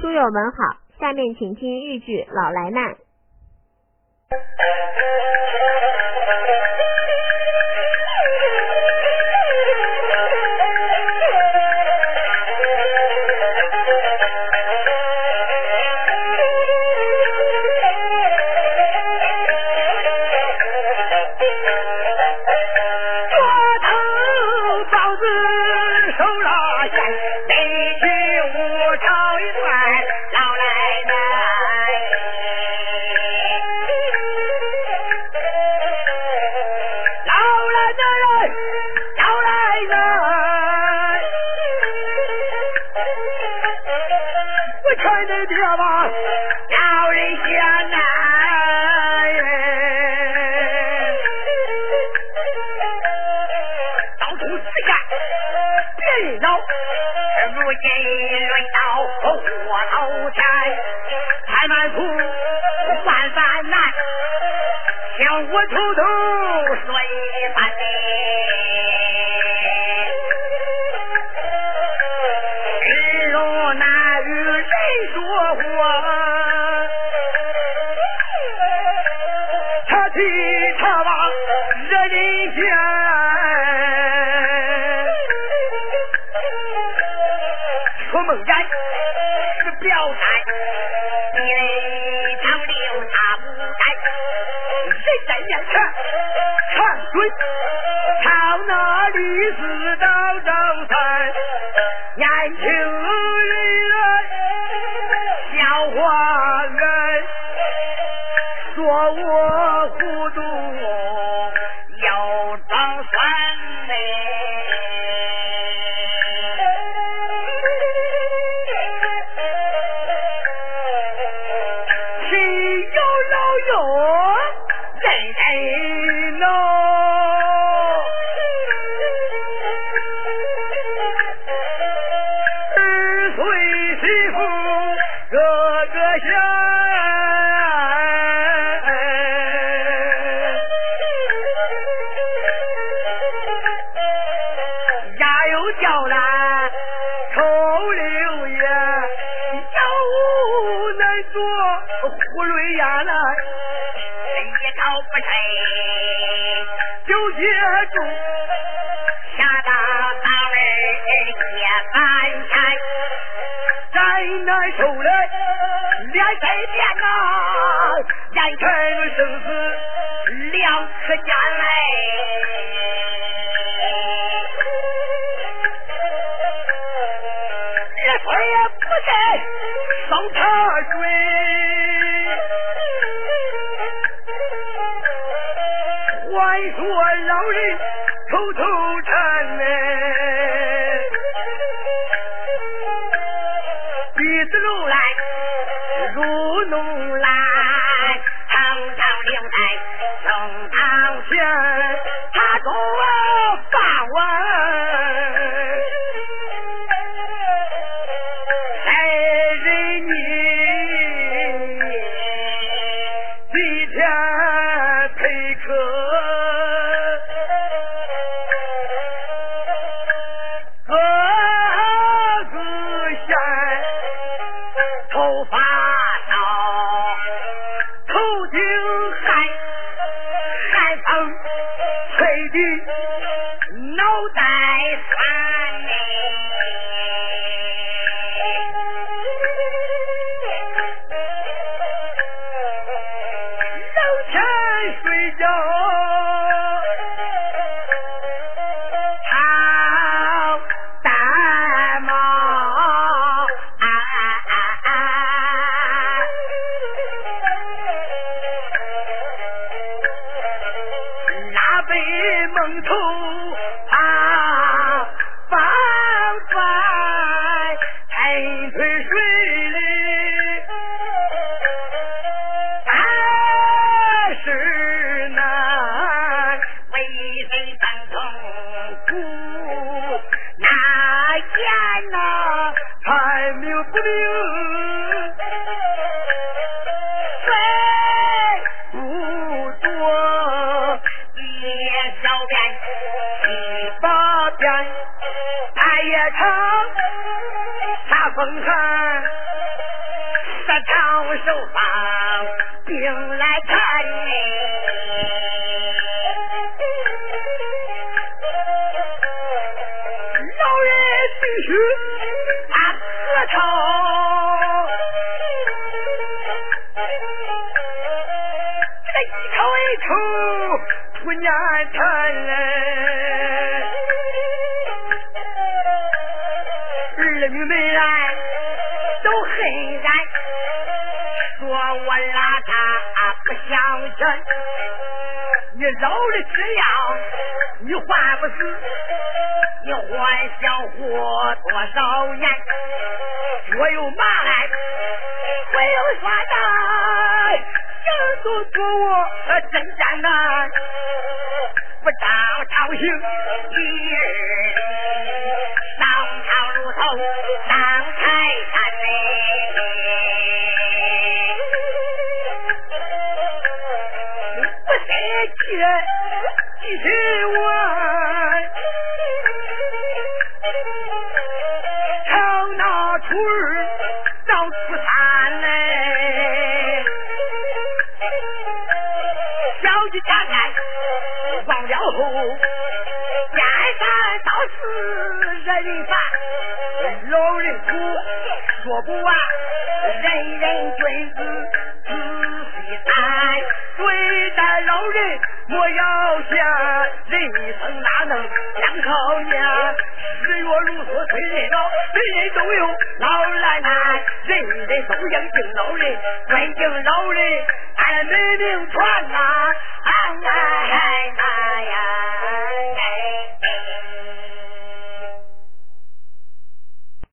书友们好下面请听豫剧老来难。叫我偷偷说一番嘞，人老难与人说话，他去他往惹人嫌，出梦烟是表态。quick. 中下到咱们铁板山，真难受嘞，脸色变呐，眼看生死两可见嘞，别也不给上他水，还说。口吐芬芳才算嘞，搂钱睡觉，掏大毛，拉头。风寒，十丈手放病来看你。老人弟兄把磕头，这一口一口不念疼嘞。儿女们来。都恨俺，说我邋遢不相称。你老了吃药，你还不死？你还想活多少年？我有马来，我有耍单，人都说我真艰难，不当朝廷一日。生气几十万，朝那初二到初三嘞，小的家开忘了后。见山到死人烦，老人苦说不完，人人君子人莫要嫌，人生哪能两口年？日月如梭催人老，人人都有老来难，人人都应敬老人，尊敬老人，俺美名传呐，哎哎哎呀！